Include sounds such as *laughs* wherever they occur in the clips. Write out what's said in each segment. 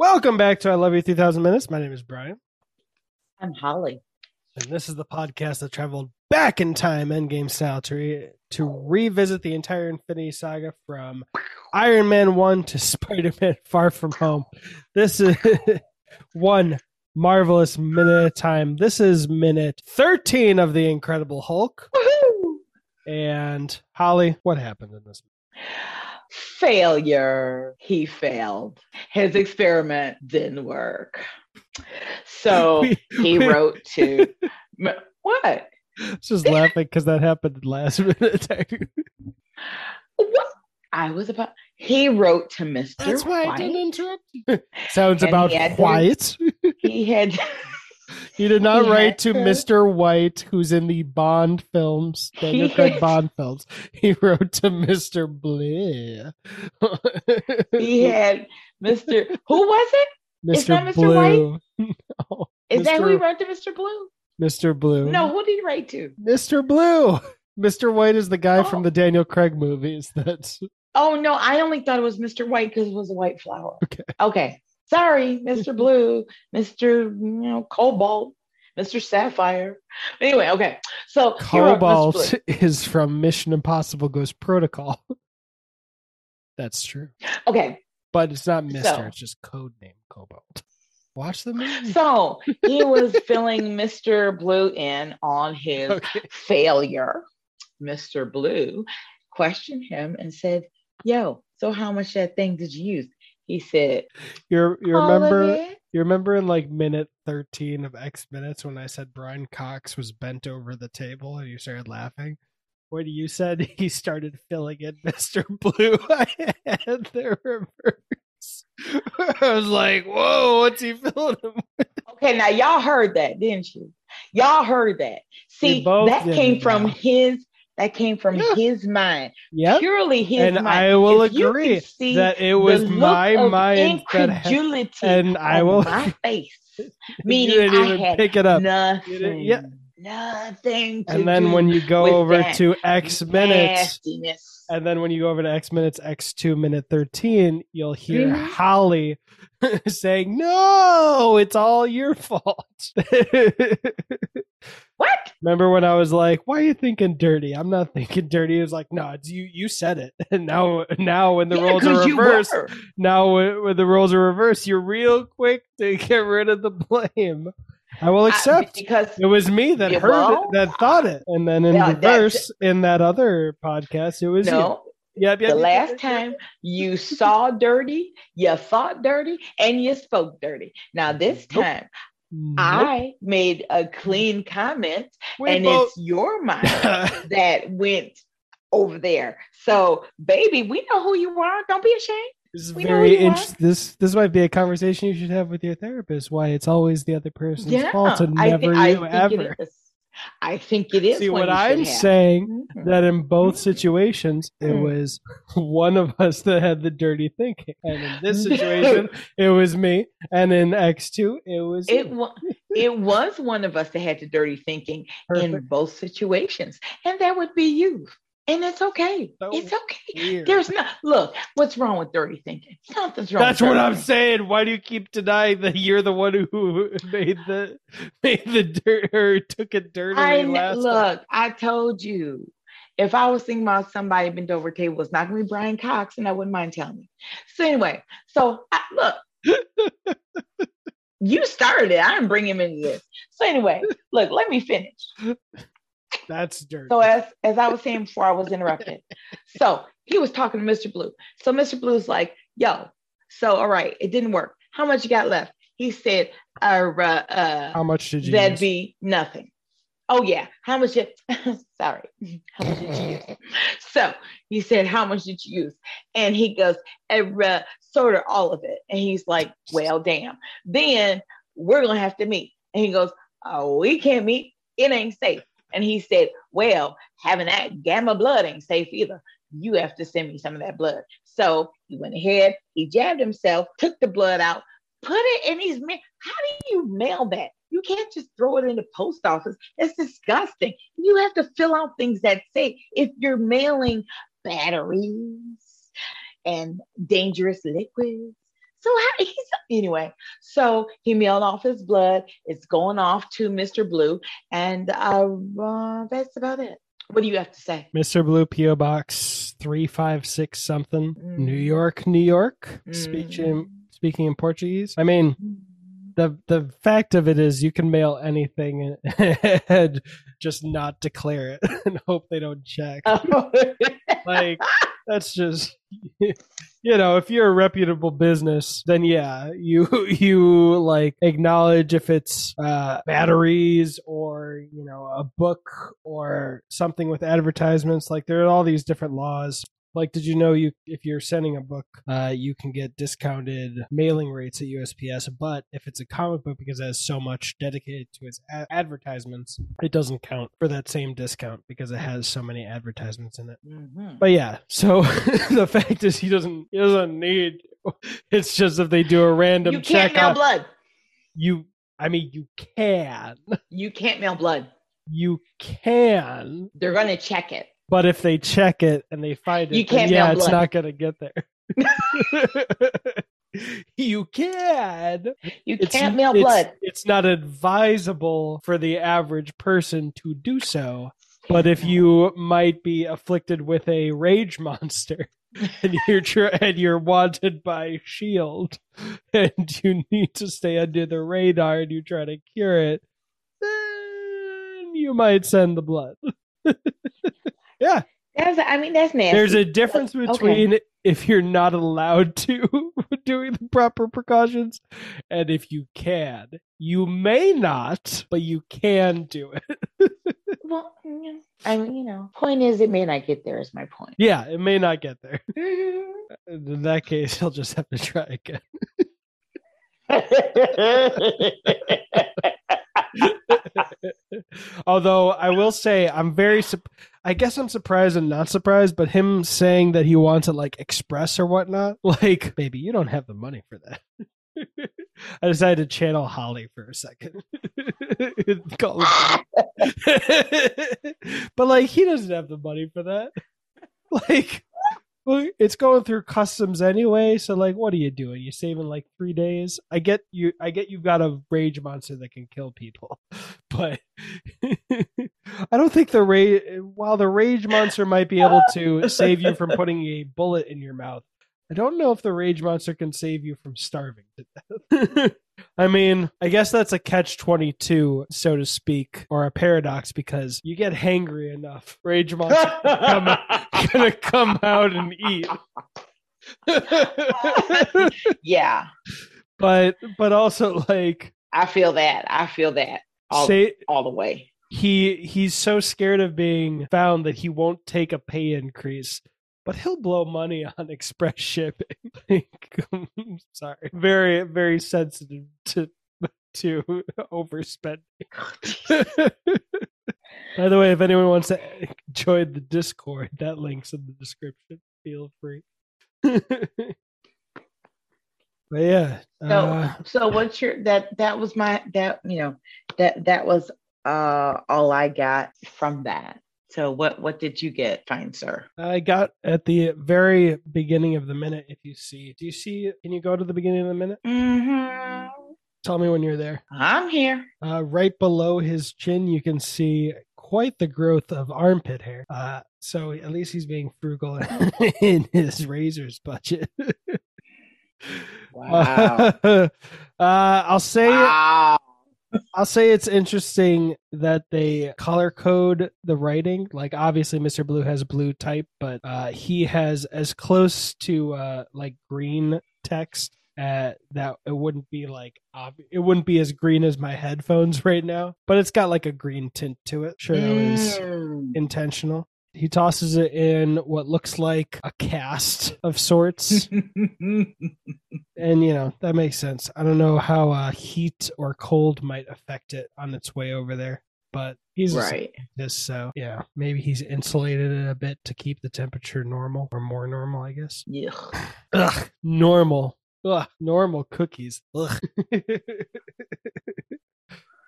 Welcome back to I Love You 3000 Minutes. My name is Brian, I'm Holly. and this is the podcast that traveled back in time, Endgame style, to, re- to revisit the entire Infinity Saga from Iron Man 1 to *laughs* Spider Man Far From Home. This is *laughs* one marvelous minute at a time. This is minute 13 of The Incredible Hulk. Woohoo! And Holly, what happened in this? Failure. He failed. His experiment didn't work. So *laughs* We- he we- wrote to *laughs* what? I was just laughing because that happened last *laughs* minute. What? I was about. He wrote to Mister. That's why I didn't interrupt you. Sounds And about he had to- quiet. He had. He did not He write to to- Mr. White, who's in the Bond films, Daniel Craig *laughs* Bond films. He wrote to Mr. Blair. He had Mister. *laughs* Who was it? It's not Mr. Blue. *laughs* No, Is that who he Mr. wrote to Mister Blue? Mr. Blue. No, who did he write to? Mr. Blue. Mr. White is the guy Oh. from the Daniel Craig movies. That's Oh no, I only thought it was Mr. White because it was a white flower. Okay. Okay. Sorry, Mr. *laughs* Blue, Mr. You know, Cobalt, Mr. Sapphire. Anyway, okay. So he wrote Mr. Cobalt *laughs* is from Mission Impossible Ghost Protocol. *laughs* That's true. Okay. But it's not Mr. So- it's just code name Cobalt. Watch the movie. So he was filling Mr. Blue in on his Okay. failure. Mr. Blue questioned him and said, Yo, so how much that thing did you use? He said, You you remember you remember in like minute 13 of X minutes when I said Brian Cox was bent over the table and you started laughing? When you said *laughs* he started filling in Mr. Blue, *laughs* I had the reverse. *laughs* I was like, whoa, what's he filling him with? Okay, now y'all heard that, didn't you? Y'all heard that. See, that did came from his that came from Yeah. his mind. Yeah. Purely his And mind. I will If agree that it was my mind that had, incredulity and I will my *laughs* face. Meaning I had pick it up. nothing. yeah. Nothing to And then when you go over to X minutes, nastiness. And then when you go over to X minutes, X2 minute 13, you'll hear Mhm. Holly *laughs* saying, No, it's all your fault. *laughs* Remember when I was like, Why are you thinking dirty? I'm not thinking dirty. It was like, No, it's you you said it. *laughs* And now now when the Yeah, roles are reversed, now when, when the roles are reversed, you're real quick to *laughs* get rid of the blame. I will I- accept. because it was me that heard well, it, that thought it. And then in that's- reverse, in that other podcast, it was you. no, Yep, yep, the yep, last time you saw dirty, you thought dirty, and you spoke dirty. Now this Nope. time Nope. I made a clean comment, We and both- it's your *laughs* mind that went over there. So, baby, we know who you are. Don't be ashamed. This is We very interesting. This this might be a conversation you should have with your therapist. Why it's always the other person's Yeah, fault and I, never I you think ever. it is. I think it is. See one what you I'm have. saying Mhm. that in both situations it Mm. was one of us that had the dirty thinking, and in this situation *laughs* it was me, and in X two it was It was it was one of us that had the dirty thinking in both situations, and that would be you. And it's okay. So it's okay. Weird. There's not look. What's wrong with dirty thinking? Nothing's wrong. That's what I'm thinking. saying. Why do you keep denying that you're the one who *laughs* made the made the dirt or took it dirty I kn- time? look. I told you. If I was thinking about somebody bent over table, it's not going to be Brian Cox, and I wouldn't mind telling you. So anyway, so I, look, *laughs* you started it. I didn't bring him into this. So anyway, look, let me finish. That's dirty. So as as I was saying before, I was interrupted. *laughs* So he was talking to Mr. Blue. So Mr. Blue's like, "Yo, so all right, it didn't work. How much you got left?" He said, "Uh, uh, How much did you that'd use? be nothing." Oh yeah, how much? You, *laughs* sorry, how much did you use? *laughs* So he said, "How much did you use?" And he goes, uh, "Sort of all of it." And he's like, "Well, damn. Then we're gonna have to meet." And he goes, "Oh, we can't meet. It ain't safe." And he said, Well, having that gamma blood ain't safe either. You have to send me some of that blood. So he went ahead, he jabbed himself, took the blood out, put it in his mail. How do you mail that? You can't just throw it in the post office. It's disgusting. You have to fill out things that say if you're mailing batteries and dangerous liquids, So how, *laughs* he's anyway. So he mailed off his blood. It's going off to Mr. Blue, and uh, uh, that's about it. What do you have to say? Mr. Blue PO Box three five six something, Mm. New York, New York. Mm. Speaking speaking in Portuguese. I mean, Mm. The the fact of it is, you can mail anything *laughs* and just not declare it *laughs* and hope they don't check. Oh. *laughs* like that's just you know if you're a reputable business then yeah you you like acknowledge if it's uh batteries or you know a book or something with advertisements like there are all these different laws like did you know you if you're sending a book uh you can get discounted mailing rates at usps but if it's a comic book because it has so much dedicated to its a- advertisements it doesn't count for that same discount because it has so many advertisements in it Mhm. but yeah, so *laughs* the fact is he doesn't he doesn't need. It's just if they do a random You can't check mail on blood. you. I mean, you can, You can't mail blood. you can, They're gonna check it. But if they check it and they find it, You can't yeah, it's blood. not gonna get there. *laughs* you can. You It's, can't mail it's- blood. It's not advisable for the average person to do so. But if you might be afflicted with a rage monster *laughs* and you're tr- and you're wanted by Shield *laughs* and you need to stay under the radar and you try to cure it, then you might send the blood. Yeah, That's, I mean, that's nasty. there's a difference Okay. between if you're not allowed to *laughs* doing the proper precautions and if you can. You may not, but you can do it. *laughs* well. I mean, you know, point is, it may not get there. Is my point. Yeah, it may not get there. *laughs* Mhm. In that case, he'll just have to try again. Although I will say, I'm very, sup- I guess I'm surprised and not surprised, but him saying that he wants it like express or whatnot, *laughs* like, baby, you don't have the money for that. *laughs* I decided to channel Holly for a second. *laughs* But like, he doesn't have the money for that. Like, well, it's going through customs anyway. So like, what are you doing? You're saving like three days? I get you. I get you've got a rage monster that can kill people, *laughs* but *laughs* I don't think the rage. While the rage monster might be able to save you from putting a bullet in your mouth, I don't know if the rage monster can save you from starving to death. *laughs* I mean, I guess that's a catch 22, so to speak, or a paradox because you get hangry enough. Rage monster come *laughs* gonna come out and eat. *laughs* yeah, but but also like I feel that. I feel that all, say all the way. he he's so scared of being found that he won't take a pay increase. But he'll blow money *laughs* on express shipping. I'm sorry, very very sensitive to to overspending. By the way, if anyone wants to *laughs* join the Discord, that link's in the description. Feel free. *laughs* but yeah, So, uh, so what's your that? That was my that you know that that was uh all I got from that. So what what did you get, fine sir? I got at the very beginning of the minute. If you see, do you see? Can you go to the beginning of the minute? Mm-hmm. Tell me when you're there. I'm here. Uh, right below his chin, you can see quite the growth of armpit hair. Uh, so at least he's being frugal *laughs* in his razor's budget. *laughs* Wow. *laughs* uh, I'll say wow. I'll say it's interesting that they color code the writing. Like obviously Mr. Blue has blue type, but uh, he has as close to uh, like green text uh, that it wouldn't be like ob- it wouldn't be as green as my headphones *laughs* right now, but it's got like a green tint to it. Sure, that was Mm. intentional. He tosses it in what looks like a cast of sorts. *laughs* and you know that makes sense i don't know how uh, heat or cold might affect it on its way over there but he's right. scientist so yeah maybe he's insulated it a bit to keep the temperature normal or more normal i guess Yeah. Ugh, normal Ugh, normal cookies Ugh.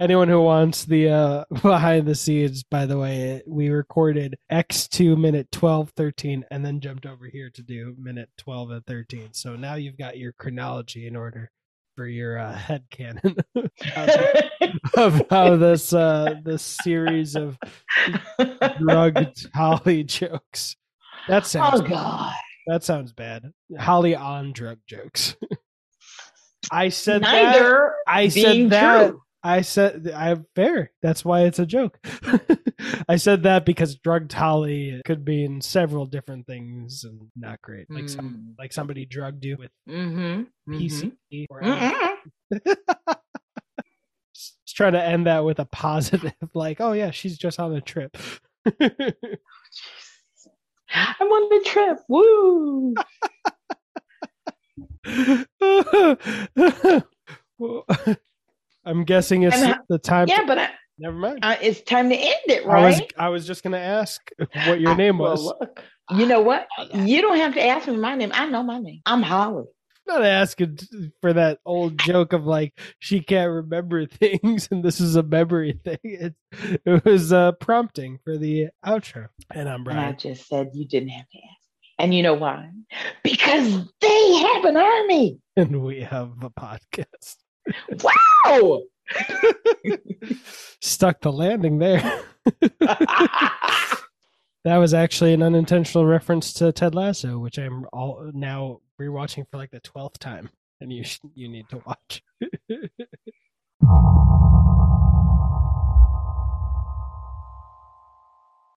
anyone who wants the uh, *laughs* behind the scenes, by the way, we recorded X2 minute 12, 13, and then jumped over here to do minute 12 and 13. So now you've got your chronology in order for your uh, head canon *laughs* of how this uh, this series of *laughs* drugged Holly jokes. That sounds oh God. That sounds bad. Holly on drug jokes. *laughs* I said that. Neither I being said that. true. I said I fair. That's why it's a joke. *laughs* I said that because drugged Holly could mean several different things and not great. Like some Mm. like somebody drugged you with Mm-hmm. PCP or Mm-mm. *laughs* just trying to end that with a positive, like, oh yeah, she's just on a trip. I'm on the trip. Woo! Well, *laughs* I'm guessing it's the time. Yeah, but I, Never mind. uh, it's time to end it, I was right? I was just gonna ask what your *sighs* name Well, was. look, you know what? *sighs* You don't have to ask me my name. I know my name. I'm Holly. Not asking for that old joke of like she can't remember *laughs* things and this is a memory thing. It, it was uh, prompting for the outro. And I'm And I just said you didn't have to ask. And you know why? Because they have an army. And we have a podcast. Wow! *laughs* *laughs* Stuck the landing there. that was actually an unintentional reference to Ted Lasso, which I'm all now rewatching for like the twelfth time. And you *laughs* you need to watch. *laughs*